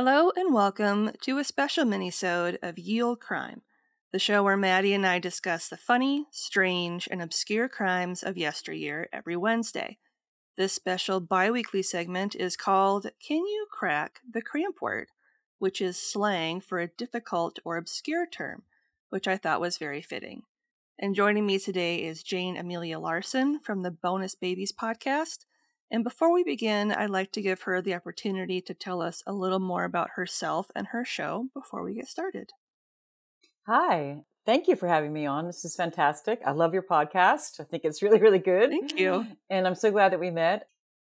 Hello and welcome to a special mini-sode of Ye Olde Crime, the show where Maddie and I discuss the funny, strange, and obscure crimes of yesteryear every Wednesday. This special bi-weekly segment is called Can You Crack the Cramp Word, which is slang for a difficult or obscure term, which I thought was very fitting. And joining me today is Jayne Amelia Larson from the Bonus Babies podcast. And before we begin, I'd like to give her the opportunity to tell us a little more about herself and her show before we get started. Hi. Thank you for having me on. This is fantastic. I love your podcast. I think it's really, really good. Thank you. And I'm so glad that we met.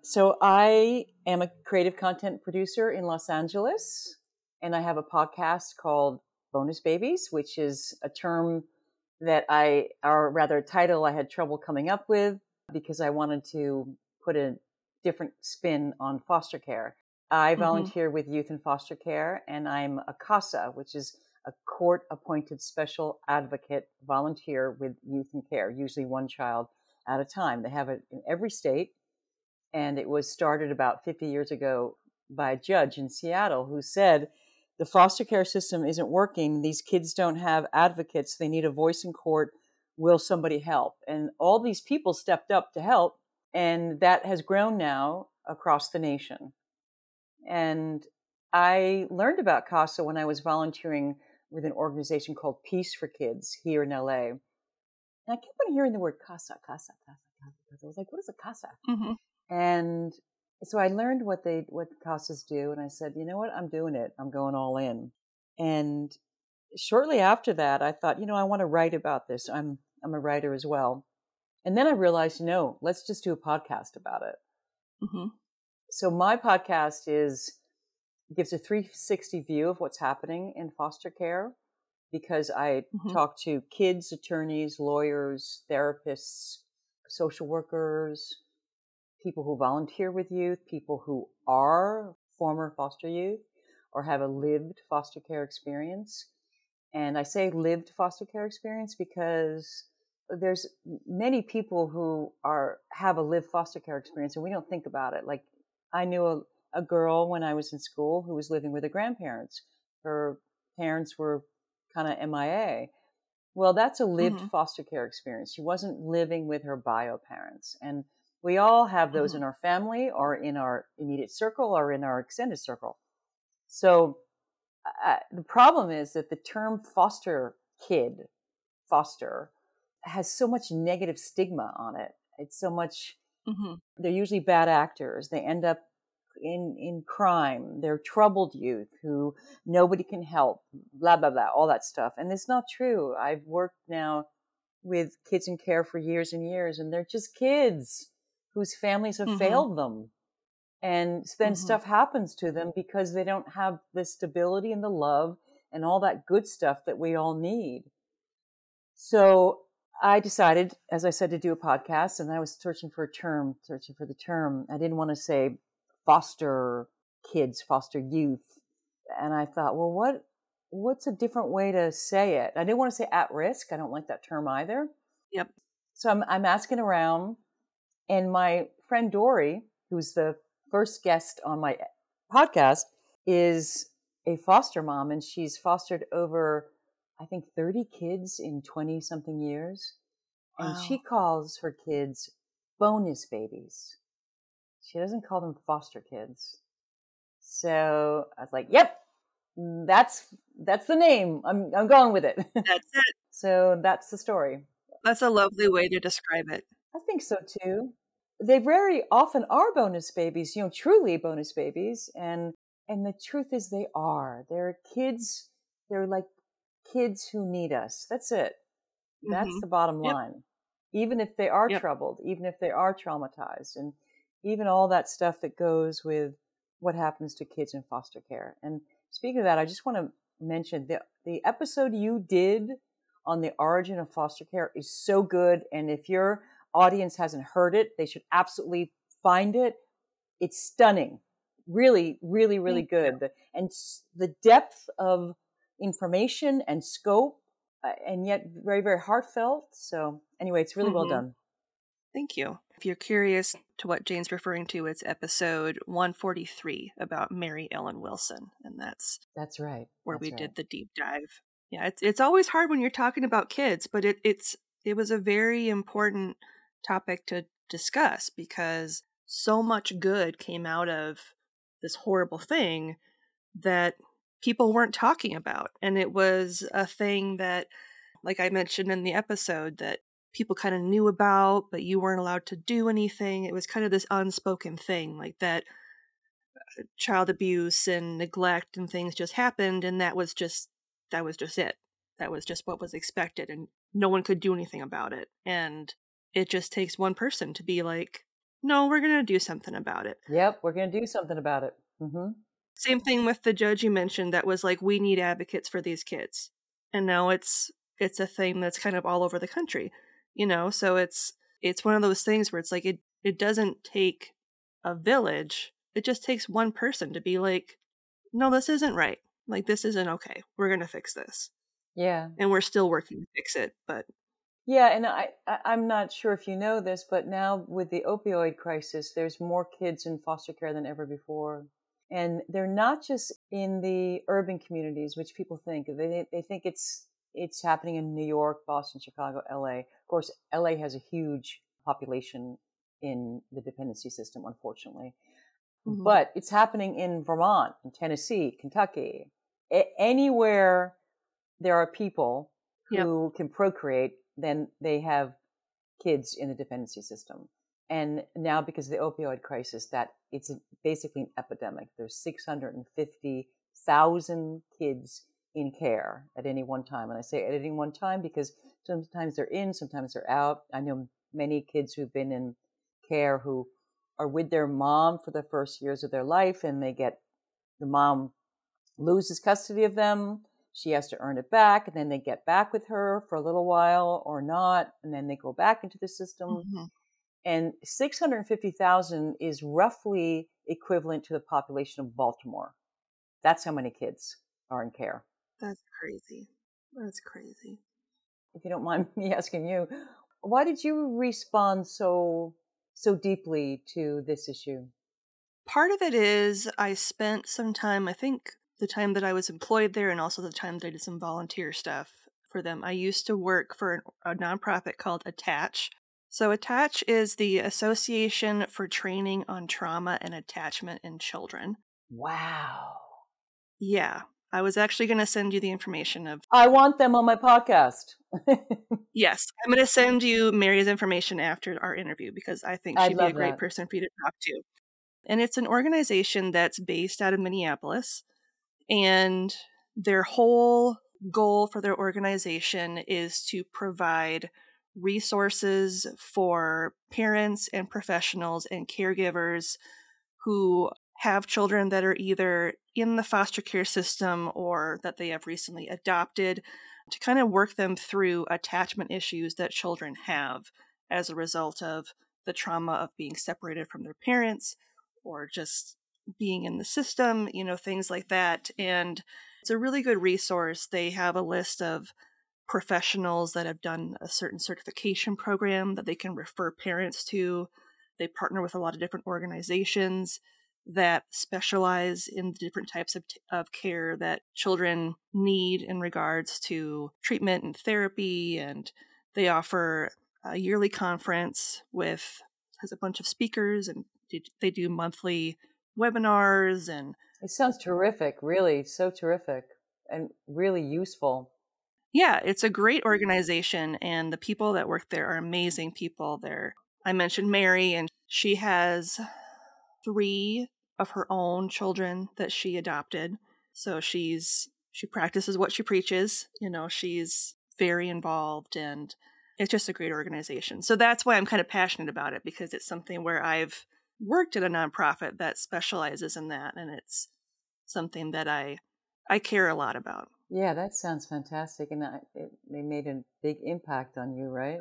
So, I am a creative content producer in Los Angeles, and I have a podcast called Bonus Babies, which is a term that I, or rather, a title I had trouble coming up with because I wanted to put a different spin on foster care. I Mhm. volunteer with youth in foster care, and I'm a CASA, which is a court appointed special advocate volunteer with youth in care, usually one child at a time. They have it in every state, and it was started about 50 years ago by a judge in Seattle who said the foster care system isn't working. These kids don't have advocates. They need a voice in court. Will somebody help? And all these people stepped up to help, and that has grown now across the nation. And I learned about CASA when I was volunteering with an organization called Peace for Kids here in LA. And I kept on hearing the word CASA, CASA, CASA, CASA. I was like, what is a CASA? hmm And so I learned what they what CASAs do, and I said, you know what, I'm doing it. I'm going all in. And shortly after that, I thought, you know, I want to write about this. I'm I'm a writer as well. And then I realized, no, let's just do a podcast about it. hmm So my podcast is gives a 360 view of what's happening in foster care because I Mhm. talk to kids, attorneys, lawyers, therapists, social workers, people who volunteer with youth, people who are former foster youth or have a lived foster care experience. And I say lived foster care experience because there's many people who are have a lived foster care experience and we don't think about it. Like I knew a, a girl when I was in school who was living with her grandparents. Her parents were kind of MIA. Well, that's a lived Mhm. foster care experience. She wasn't living with her bio parents. And we all have those Mhm. in our family or in our immediate circle or in our extended circle. So uh, the problem is that the term foster kid, foster, has so much negative stigma on it. It's so much hmm they're usually bad actors. They end up in in crime. They're troubled youth who nobody can help. Blah blah blah, all that stuff. And it's not true. I've worked now with kids in care for years and years, and they're just kids whose families have Mhm. failed them. And then Mhm. stuff happens to them because they don't have the stability and the love and all that good stuff that we all need. So I decided, as I said, to do a podcast, and I was searching for a term, searching for the term. I didn't want to say foster kids, foster youth, and I thought, well, what what's a different way to say it? I didn't want to say at risk. I don't like that term either. Yep. So I'm I'm asking around, and my friend Dory, who's the first guest on my podcast, is a foster mom, and she's fostered over I think 30 kids in 20 something years. And she calls her kids bonus babies. She doesn't call them foster kids. So I was like, yep, that's, that's the name. I'm, I'm going with it. That's it. so that's the story. That's a lovely way to describe it. I think so too. They very often are bonus babies, you know, truly bonus babies. And, and the truth is they are. They're kids. They're like kids who need us. That's it. That's Mhm. the bottom Yep. Even if they are Yep. troubled, even if they are traumatized, and even all that stuff that goes with what happens to kids in foster care. And speaking of that, I just want to mention the the episode you did on the origin of foster care is so good. And if your audience hasn't heard it, they should absolutely find it. It's stunning. Really, really, really Thank good. The, and the depth of information and scope, and yet very, very heartfelt. So, anyway, it's really well Mhm. done. Thank you. If you're curious to what Jayne's referring to, it's episode 143 about Mary Ellen Wilson. And that's That's right. where That's we right. did the deep dive. Yeah, it's it's always hard when you're talking about kids, but it, it's it was a very important topic to discuss because so much good came out of this horrible thing that people weren't talking about. And it was a thing that, like I mentioned in the episode, that people kind of knew about, but you weren't allowed to do anything. It was kind of this unspoken thing, like that uh, child abuse and neglect and things just happened, and that was just that was just it. That was just what was expected, and no one could do anything about it. And it just takes one person to be like, "No, we're gonna do something about it." Yep, we're going to do something about it. hmm Same thing with the judge you mentioned that was like, "We need advocates for these kids," and now it's it's a thing that's kind of all over the country, you know. So it's it's one of those things where it's like it it doesn't take a village; it just takes one person to be like, "No, this isn't right. Like this isn't okay. We're gonna fix this." Yeah. and we're still working to fix it but Yeah, and I, I I'm not sure if you know this, but now with the opioid crisis, there's more kids in foster care than ever before, and they're not just in the urban communities, which people think they they think it's it's happening in New York, Boston, Chicago, L.A. Of course, L.A. has a huge population in the dependency system, unfortunately, Mhm. but it's happening in Vermont, in Tennessee, Kentucky, A- anywhere there are people Yep. who can procreate, then they have kids in the dependency system. And now, because of the opioid crisis, that it's basically an epidemic. There's 650,000 kids in care at any one time. And I say at any one time because sometimes they're in, sometimes they're out. I know many kids who've been in care who are with their mom for the first years of their life and they get the mom loses custody of them. She has to earn it back, and then they get back with her for a little while or not, and then they go back into the system. Mhm. And 650,000 is roughly equivalent to the population of Baltimore. That's how many kids are in care. that's crazy that's crazy If you don't mind me asking you, why did you respond so so deeply to this issue? part of it is I spent some time, I think the time that I was employed there and also the time that I did some volunteer stuff for them. I used to work for a nonprofit called Attach. So, Attach is the Association for Training on Trauma and Attachment in Children. Wow. Yeah, I was actually going to send you the information of. I want them on my podcast. Yes, I'm going to send you Mary's information after our interview because I think she'd be a great that. person for you to talk to. And it's an organization that's based out of Minneapolis. And their whole goal for their organization is to provide resources for parents and professionals and caregivers who have children that are either in the foster care system or that they have recently adopted to kind of work them through attachment issues that children have as a result of the trauma of being separated from their parents or just being in the system, you know, things like that. And it's a really good resource. They have a list of professionals that have done a certain certification program that they can refer parents to. They partner with a lot of different organizations that specialize in the different types of, of care that children need in regards to treatment and therapy. And they offer a yearly conference with has a bunch of speakers and they do monthly webinars and It sounds terrific, really, so terrific and really useful. Yeah it's a great mm-hmm. organization and the people that work there are amazing people there. I mentioned mary and she has three of her own children that she adopted. So she's she practices what she preaches you know she's very involved and it's just a great organization. So that's why i'm kind of passionate about it because it's something where i've worked at a nonprofit that specializes in that and it's something that i i care a lot about Yeah, that sounds fantastic. And I, it, they made a big impact on you, right?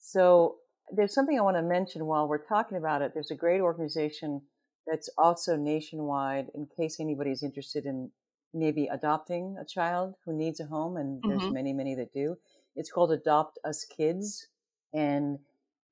So there's something I want to mention while we're talking about it. There's a great organization that's also nationwide in case anybody's interested in maybe adopting a child who needs a home. And there's Mhm. many, many that do. It's called Adopt Us Kids. And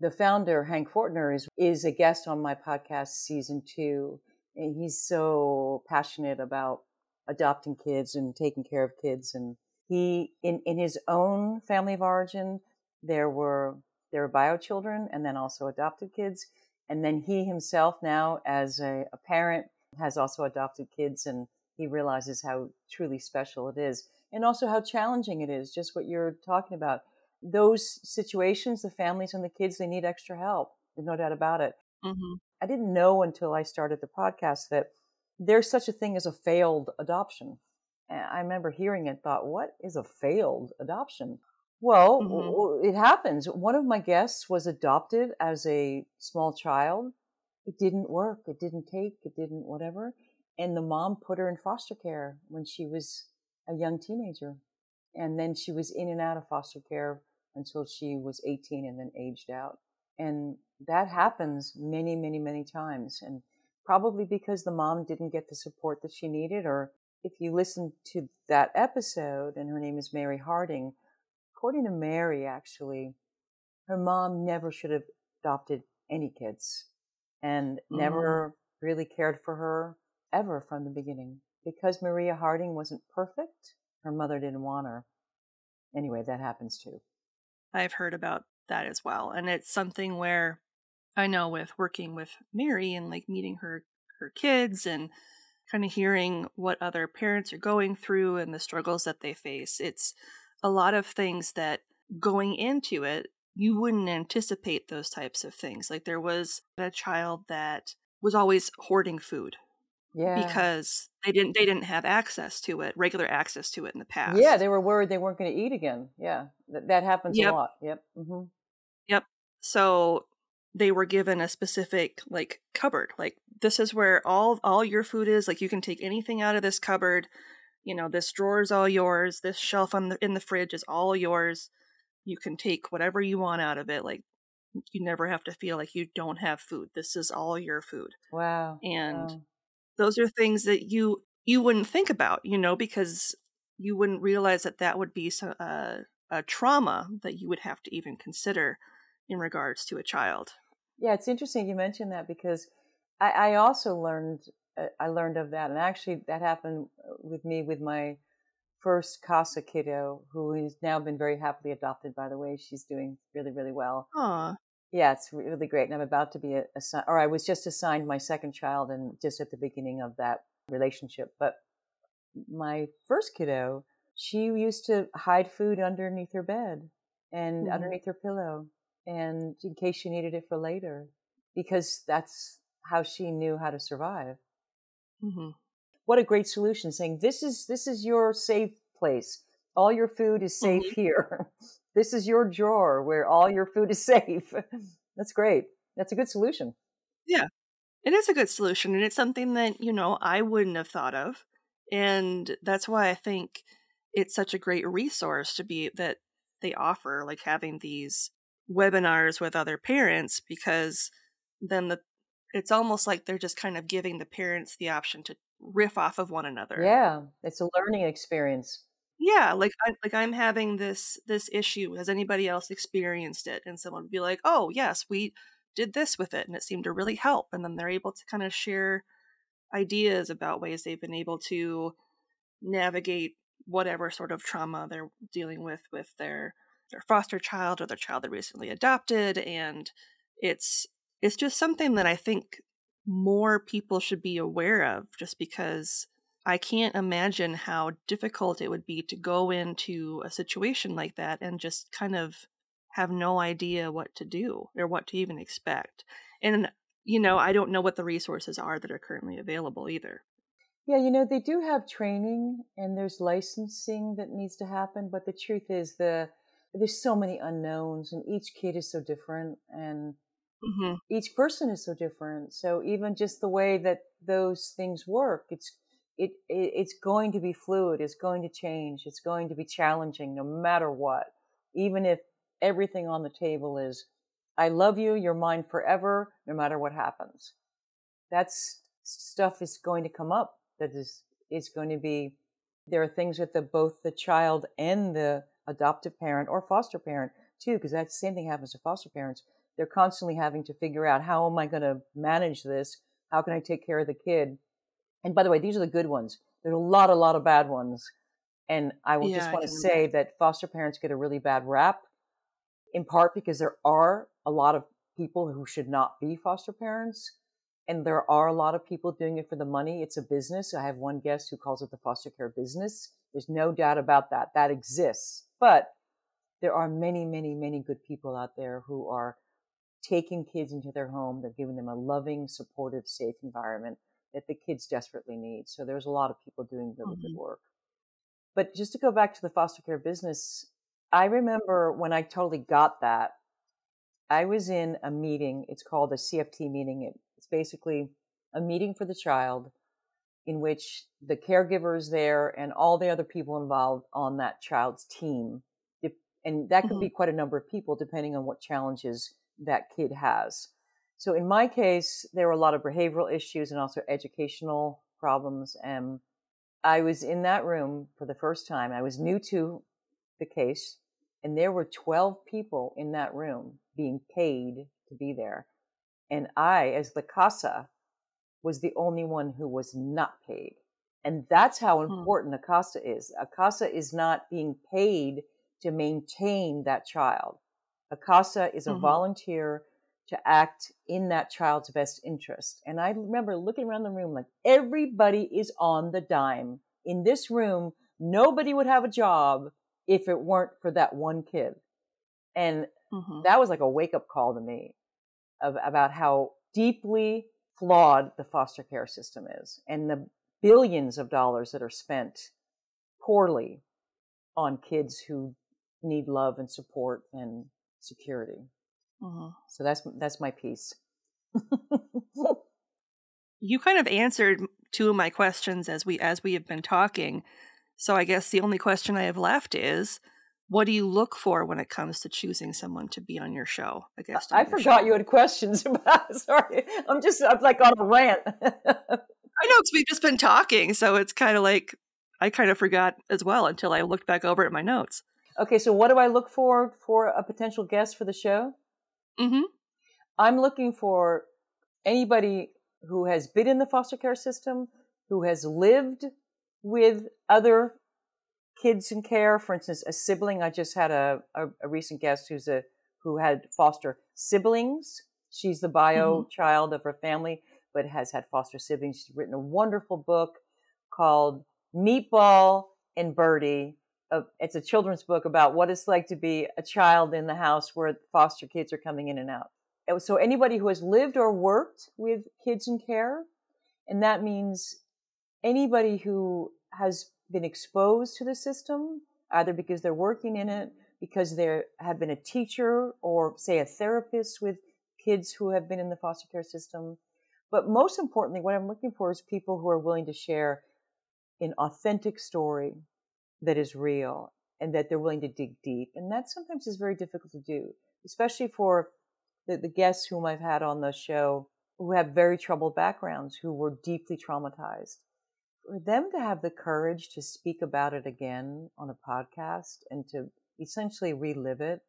the founder, Hank Fortener, is, is a guest on my podcast season two. And he's so passionate about adopting kids and taking care of kids. And he, in, in his own family of origin, there were, there were bio children and then also adopted kids. And then he himself now as a, a parent has also adopted kids and he realizes how truly special it is and also how challenging it is. Just what you're talking about. Those situations, the families and the kids, they need extra help. There's no doubt about it. Mm-hmm. I didn't know until I started the podcast that there's such a thing as a failed adoption. And I remember hearing it, thought, what is a failed adoption? Well, Mhm. it happens. One of my guests was adopted as a small child. It didn't work. It didn't take. It didn't whatever. And the mom put her in foster care when she was a young teenager. And then she was in and out of foster care until she was 18 and then aged out. And that happens many, many, many times. And probably because the mom didn't get the support that she needed, or if you listen to that episode, and her name is Mary Harding, according to Mary, actually, her mom never should have adopted any kids and Mm. never really cared for her ever from the beginning. Because Maria Harding wasn't perfect, her mother didn't want her. Anyway, that happens too. I've heard about that as well. And it's something where I know with working with Mary and like meeting her her kids and kind of hearing what other parents are going through and the struggles that they face. It's a lot of things that going into it you wouldn't anticipate those types of things. Like there was a child that was always hoarding food Yeah. because they didn't they didn't have access to it, regular access to it in the past. Yeah, they were worried they weren't going to eat again. Yeah, that, that happens Yep. a lot. Yep. hmm Yep. so they were given a specific like cupboard like this is where all all your food is like you can take anything out of this cupboard you know this drawer is all yours this shelf on the in the fridge is all yours you can take whatever you want out of it like you never have to feel like you don't have food this is all your food Wow. and wow. those are things that you you wouldn't think about you know because you wouldn't realize that that would be so, uh, a trauma that you would have to even consider in regards to a child Yeah, it's interesting you mentioned that because I, I also learned uh, I learned of that, and actually that happened uh, with me with my first Casa kiddo, who has now been very happily adopted. By the way, she's doing really really well. Aw. Yeah, it's really great, and I'm about to be a, assi- or I was just assigned my second child, and just at the beginning of that relationship. But my first kiddo, she used to hide food underneath her bed and Mhm. underneath her pillow, and in case she needed it for later, because that's how she knew how to survive. hmm What a great solution! Saying this is this is your safe place. All your food is safe here. this is your drawer where all your food is safe. That's great. That's a good solution. Yeah, it is a good solution, and it's something that, you know, I wouldn't have thought of. And that's why I think it's such a great resource to be that they offer, like having these webinars with other parents, because then the it's almost like they're just kind of giving the parents the option to riff off of one another. Yeah, it's a learning experience. Yeah, like I like I'm having this this issue. Has anybody else experienced it? And someone would be like, "Oh, yes, we did this with it, and it seemed to really help." And then they're able to kind of share ideas about ways they've been able to navigate whatever sort of trauma they're dealing with with their their foster child or their child they recently adopted. And it's it's just something that I think more people should be aware of, just because I can't imagine how difficult it would be to go into a situation like that and just kind of have no idea what to do or what to even expect. And, you know, I don't know what the resources are that are currently available either. Yeah, you know, they do have training and there's licensing that needs to happen, but the truth is the there's so many unknowns and each kid is so different and Mm-hmm. each person is so different. So even just the way that those things work, it's it, it it's going to be fluid. It's going to change. It's going to be challenging no matter what. Even if everything on the table is, I love you, you're mine forever, no matter what happens. That's stuff is going to come up. That is, is going to be, there are things that the, both the child and the adoptive parent or foster parent too, because that same thing happens to foster parents. They're constantly having to figure out how am I going to manage this? How can I take care of the kid? And by the way, these are the good ones. There's a lot, a lot of bad ones. And I will Yeah, just want to say that foster parents get a really bad rap, in part because there are a lot of people who should not be foster parents. And there are a lot of people doing it for the money. It's a business. I have one guest who calls it the foster care business. There's no doubt about that. That exists. But there are many, many, many good people out there who are taking kids into their home. They're giving them a loving, supportive, safe environment that the kids desperately need. So there's a lot of people doing really good Mhm. work. But just to go back to the foster care business, I remember when I totally got that, I was in a meeting. It's called a CFT meeting. It's basically a meeting for the child in which the caregiver is there and all the other people involved on that child's team. And that could be mm-hmm. quite a number of people depending on what challenges that kid has. So in my case, there were a lot of behavioral issues and also educational problems. And I was in that room for the first time. I was new to the case and there were 12 people in that room being paid to be there. And I, as the CASA, was the only one who was not paid. And that's how Hmm. important a CASA is. A CASA is not being paid to maintain that child. A CASA is a Mhm. volunteer to act in that child's best interest. And I remember looking around the room like everybody is on the dime. In this room, nobody would have a job if it weren't for that one kid. And Mhm. that was like a wake up call to me of, about how deeply flawed the foster care system is and the billions of dollars that are spent poorly on kids who need love and support and security. Mhm. So that's that's my piece. You kind of answered two of my questions as we as we have been talking. So I guess the only question I have left is what do you look for when it comes to choosing someone to be on your show? I guess I forgot you had questions about. Sorry, I'm just I'm like on a rant. I know because we've just been talking, so it's kind of like I kind of forgot as well until I looked back over at my notes. okay, so what do I look for for a potential guest for the show? Mm-hmm. I'm looking for anybody who has been in the foster care system, who has lived with other kids in care. For instance, a sibling. I just had a, a, a recent guest who's a who had foster siblings. She's the bio mm-hmm. child of her family, but has had foster siblings. She's written a wonderful book called Meatball and Birdie. It's a children's book about what it's like to be a child in the house where foster kids are coming in and out. So anybody who has lived or worked with kids in care, and that means anybody who has been exposed to the system, either because they're working in it, because they have been a teacher or say a therapist with kids who have been in the foster care system. But most importantly, what I'm looking for is people who are willing to share an authentic story that is real and that they're willing to dig deep. And that sometimes is very difficult to do, especially for the, the guests whom I've had on the show who have very troubled backgrounds, who were deeply traumatized. For them to have the courage to speak about it again on a podcast and to essentially relive it,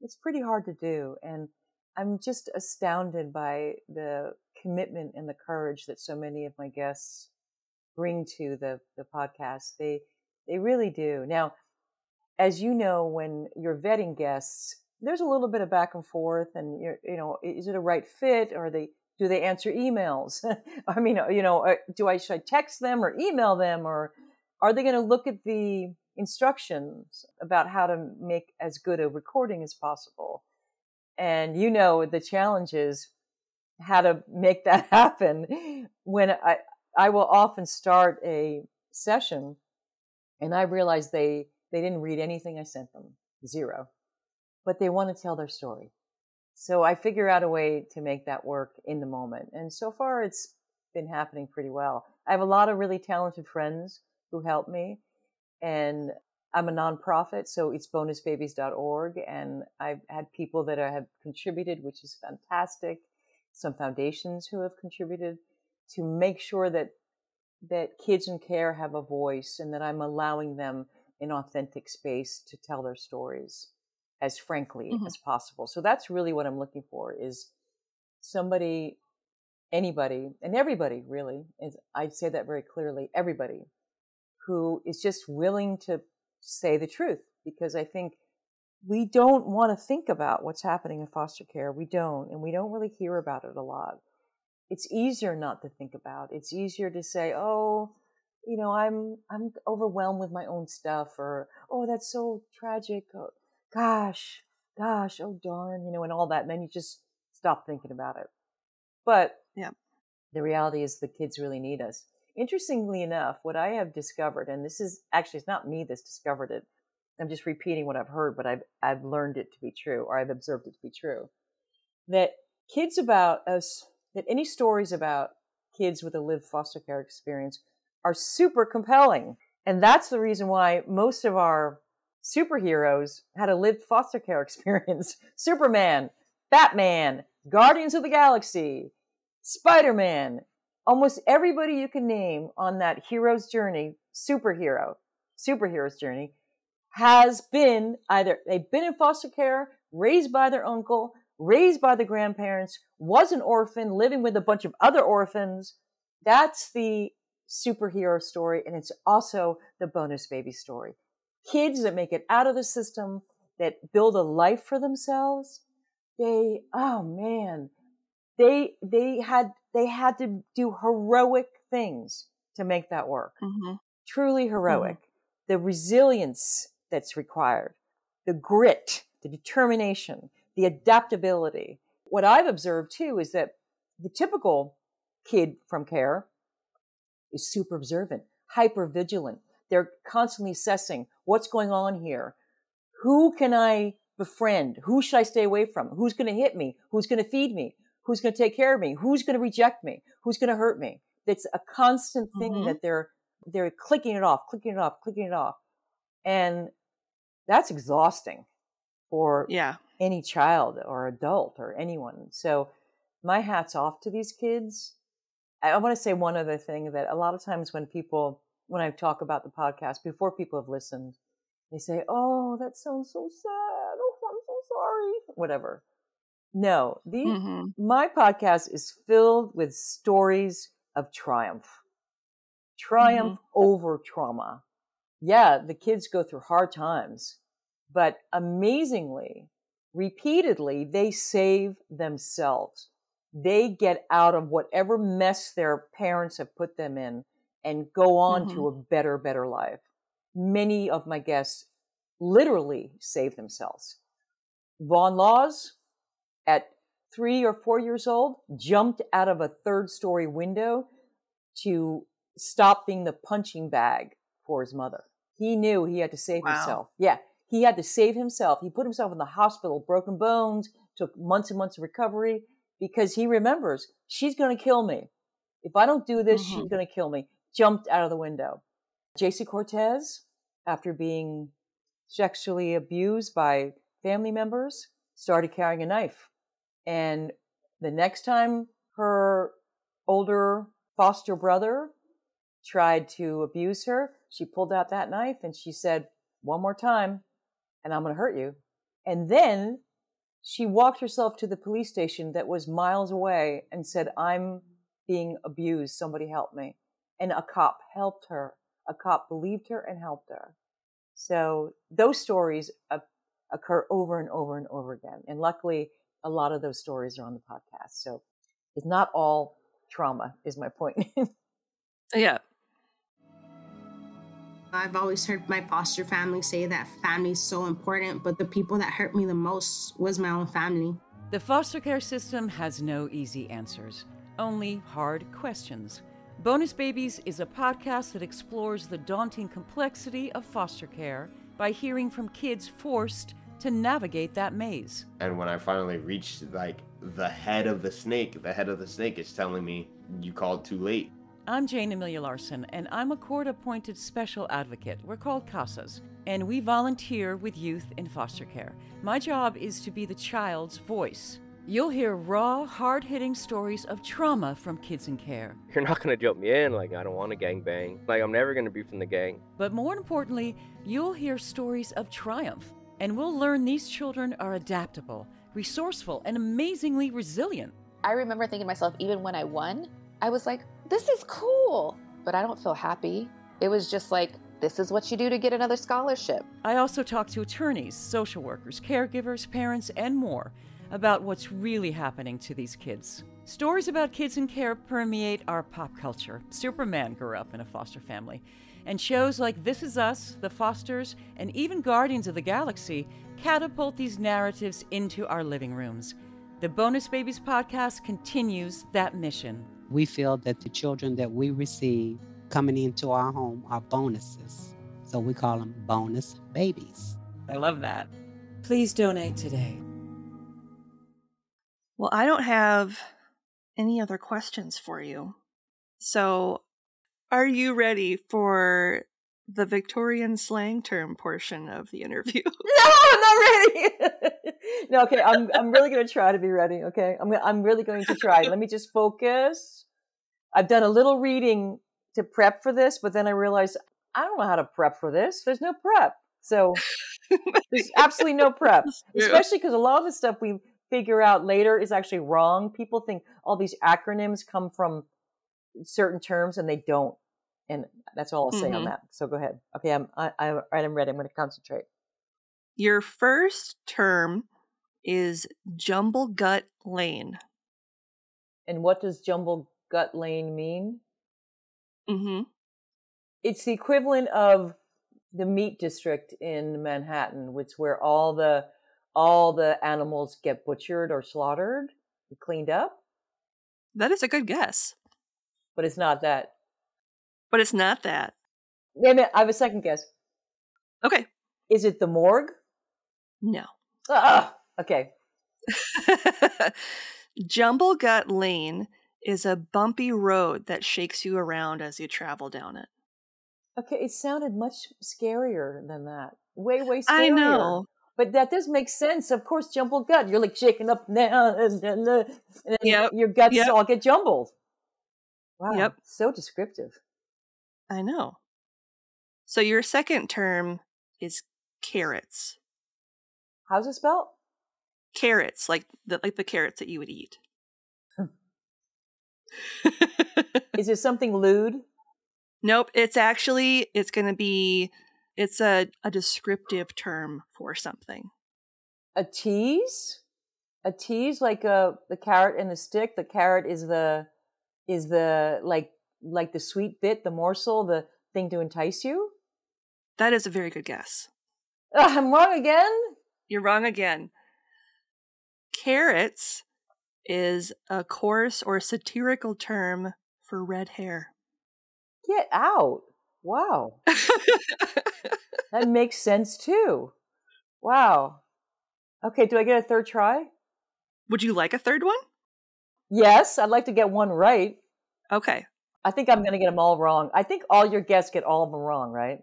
it's pretty hard to do. And I'm just astounded by the commitment and the courage that so many of my guests bring to the, the podcast. They, they really do. Now, as you know, when you're vetting guests, there's a little bit of back and forth and you know, is it a right fit? Or they, do they answer emails? I mean, you know, uh, do I, should I text them or email them or are they going to look at the instructions about how to make as good a recording as possible? And you know, the challenge is how to make that happen when I, I will often start a session and I realize they, they didn't read anything I sent them, zero, but they want to tell their story. So I figure out a way to make that work in the moment. And so far it's been happening pretty well. I have a lot of really talented friends who help me, and I'm a nonprofit, so it's bonusbabies.org, and I've had people that I have contributed, which is fantastic. Some foundations who have contributed to make sure that that kids in care have a voice and that I'm allowing them an authentic space to tell their stories as frankly mm-hmm. as possible. So that's really what I'm looking for is somebody, anybody, and everybody really, is, I'd say that very clearly, everybody who is just willing to say the truth because I think we don't want to think about what's happening in foster care. We don't, and we don't really hear about it a lot. It's easier not to think about. It's easier to say, "Oh, you know, I'm I'm overwhelmed with my own stuff," or "Oh, that's so tragic." Gosh, gosh, oh darn, you know, and all that. And then you just stop thinking about it. But yeah, the reality is the kids really need us. Interestingly enough, what I have discovered, and this is actually it's not me that's discovered it. I'm just repeating what I've heard, but I've I've learned it to be true, or I've observed it to be true. That kids about us, that any stories about kids with a lived foster care experience are super compelling. And that's the reason why most of our superheroes had a lived foster care experience. Superman, Batman, Guardians of the Galaxy, Spider Man, almost everybody you can name on that hero's journey, superhero, superhero's journey, has been either they've been in foster care, raised by their uncle, raised by the grandparents, was an orphan, living with a bunch of other orphans. That's the superhero story, and it's also the bonus baby story kids that make it out of the system, that build a life for themselves, they, oh man, they, they had, they had to do heroic things to make that work. Mm-hmm. Truly heroic. Mm-hmm. The resilience that's required, the grit, the determination, the adaptability. What I've observed too is that the typical kid from care is super observant, hyper vigilant, they're constantly assessing what's going on here. Who can I befriend? Who should I stay away from? Who's going to hit me? Who's going to feed me? Who's going to take care of me? Who's going to reject me? Who's going to hurt me? It's a constant thing mm-hmm. that they're they're clicking it off, clicking it off, clicking it off. And that's exhausting for yeah. any child or adult or anyone. So my hat's off to these kids. I want to say one other thing that a lot of times when people when I talk about the podcast before people have listened, they say, "Oh, that sounds so sad. Oh, I'm so sorry." Whatever. No, the mm-hmm. my podcast is filled with stories of triumph. Triumph mm-hmm. over trauma. Yeah, the kids go through hard times, but amazingly, repeatedly, they save themselves. They get out of whatever mess their parents have put them in and go on mm-hmm. to a better, better life. Many of my guests literally save themselves. Vaughn Laws, at three or four years old, jumped out of a third story window to stop being the punching bag for his mother. He knew he had to save wow. himself. Yeah, he had to save himself. He put himself in the hospital, broken bones, took months and months of recovery because he remembers she's going to kill me. If I don't do this, mm-hmm. she's going to kill me jumped out of the window. JC Cortez, after being sexually abused by family members, started carrying a knife. And the next time her older foster brother tried to abuse her, she pulled out that knife and she said, One more time, and I'm going to hurt you. And then she walked herself to the police station that was miles away and said, I'm being abused. Somebody help me and a cop helped her. A cop believed her and helped her. So those stories uh, occur over and over and over again. And luckily, a lot of those stories are on the podcast. So it's not all trauma, is my point. yeah. I've always heard my foster family say that family is so important, but the people that hurt me the most was my own family. The foster care system has no easy answers, only hard questions. Bonus Babies is a podcast that explores the daunting complexity of foster care by hearing from kids forced to navigate that maze. And when I finally reached like the head of the snake, the head of the snake is telling me, you called too late. I'm Jayne Amelia Larson, and I'm a court appointed special advocate. We're called CASAs, and we volunteer with youth in foster care. My job is to be the child's voice. You'll hear raw, hard hitting stories of trauma from kids in care. You're not going to jump me in like I don't want to gang bang. Like I'm never going to be from the gang. But more importantly, you'll hear stories of triumph. And we'll learn these children are adaptable, resourceful, and amazingly resilient. I remember thinking to myself, even when I won, I was like, this is cool, but I don't feel happy. It was just like, this is what you do to get another scholarship. I also talk to attorneys, social workers, caregivers, parents, and more about what's really happening to these kids. Stories about kids in care permeate our pop culture. Superman grew up in a foster family. And shows like This Is Us, The Fosters, and even Guardians of the Galaxy catapult these narratives into our living rooms. The Bonus Babies podcast continues that mission. We feel that the children that we receive coming into our home are bonuses. So we call them bonus babies. I love that. Please donate today. Well, I don't have any other questions for you. So, are you ready for the Victorian slang term portion of the interview? no, I'm not ready. no, okay, I'm I'm really going to try to be ready, okay? I'm I'm really going to try. Let me just focus. I've done a little reading to prep for this, but then I realized I don't know how to prep for this. There's no prep. So there's absolutely no prep, especially because a lot of the stuff we figure out later is actually wrong. People think all these acronyms come from certain terms and they don't. And that's all I'll say mm-hmm. on that. So go ahead. Okay, I'm I, I I'm ready. I'm going to concentrate. Your first term is jumble gut lane. And what does jumble gut lane mean? Mm-hmm. It's the equivalent of the meat district in Manhattan, which where all the all the animals get butchered or slaughtered, cleaned up. That is a good guess. But it's not that. But it's not that. Wait a minute, I have a second guess. Okay. Is it the morgue? No. Ah, okay. Jumble Gut Lane is a bumpy road that shakes you around as you travel down it. Okay, it sounded much scarier than that. Way, way scarier. I know. But that does make sense. Of course, jumbled gut. You're like shaking up now, and, then yep. your guts yep. all get jumbled. Wow. Yep. So descriptive. I know. So your second term is carrots. How's it spelled? Carrots, like the like the carrots that you would eat. is it something lewd? Nope. It's actually it's going to be it's a a descriptive term for something. A tease? A tease like a the carrot and the stick. The carrot is the is the like like the sweet bit, the morsel, the thing to entice you. That is a very good guess. Uh, I'm wrong again. You're wrong again. Carrots is a coarse or satirical term for red hair. Get out. Wow. that makes sense too. Wow. Okay, do I get a third try? Would you like a third one? Yes, I'd like to get one right. Okay. I think I'm going to get them all wrong. I think all your guests get all of them wrong, right?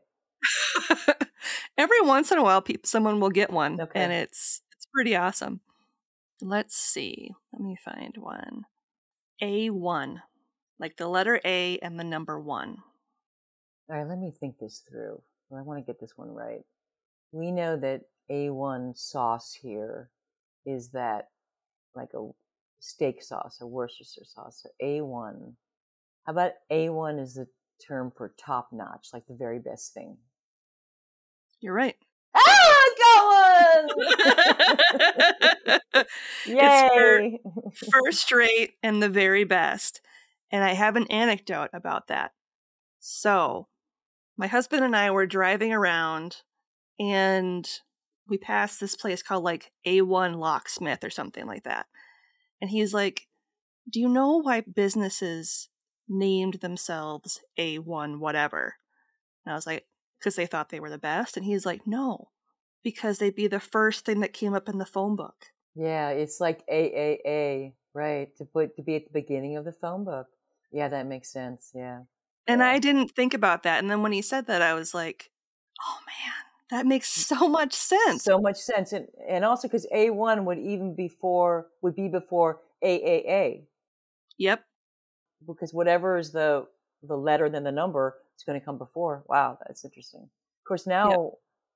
Every once in a while, people, someone will get one, okay. and it's it's pretty awesome. Let's see. Let me find one. A one, like the letter A and the number one. All right, let me think this through. I want to get this one right. We know that A1 sauce here is that like a steak sauce, a Worcestershire sauce. So A1. How about A1 is the term for top notch, like the very best thing? You're right. Ah, going! Yay! It's first rate and the very best. And I have an anecdote about that. So, my husband and I were driving around and we passed this place called like A1 Locksmith or something like that. And he's like, Do you know why businesses named themselves A1 whatever? And I was like, Because they thought they were the best. And he's like, No, because they'd be the first thing that came up in the phone book. Yeah, it's like AAA, right? To put to be at the beginning of the phone book. Yeah, that makes sense. Yeah. And Yeah. I didn't think about that. And then when he said that, I was like, oh man, that makes mm. so much sense. So much sense. And and also because A one would even before would be before AAA. Yep. Because whatever is the the letter then the number, it's going to come before. Wow, that's interesting. Of course now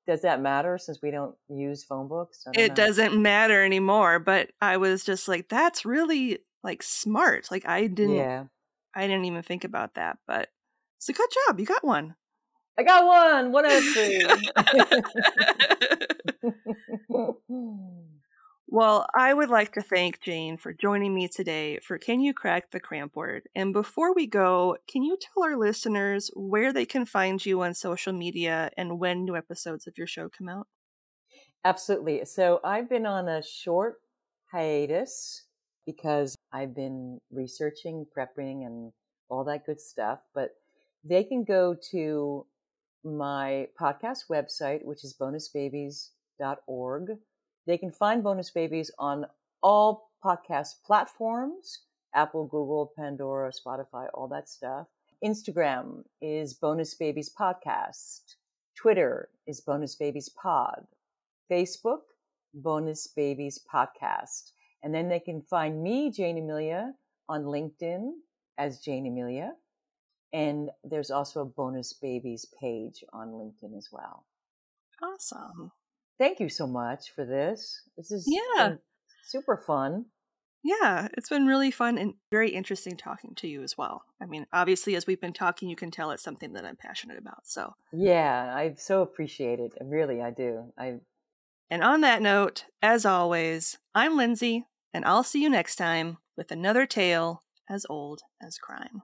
does that matter since we don't use phone books? It know. doesn't matter anymore. But I was just like, that's really like smart. Like I didn't Yeah. I didn't even think about that. But it's a good job. You got one. I got one. One out of three. Well, I would like to thank Jayne for joining me today for Can You Crack the Cramp Word? And before we go, can you tell our listeners where they can find you on social media and when new episodes of your show come out? Absolutely. So I've been on a short hiatus because I've been researching, prepping, and all that good stuff. But they can go to my podcast website, which is bonusbabies.org. They can find Bonus Babies on all podcast platforms Apple, Google, Pandora, Spotify, all that stuff. Instagram is Bonus Babies Podcast. Twitter is Bonus Babies Pod. Facebook, Bonus Babies Podcast. And then they can find me, Jayne Amelia, on LinkedIn as Jayne Amelia. And there's also a Bonus Babies page on LinkedIn as well. Awesome. Thank you so much for this. This is Yeah. been super fun. Yeah, it's been really fun and very interesting talking to you as well. I mean, obviously, as we've been talking, you can tell it's something that I'm passionate about. So, Yeah, I so appreciate it. Really, I do. I and on that note, as always, I'm Lindsay, and I'll see you next time with another tale as old as crime.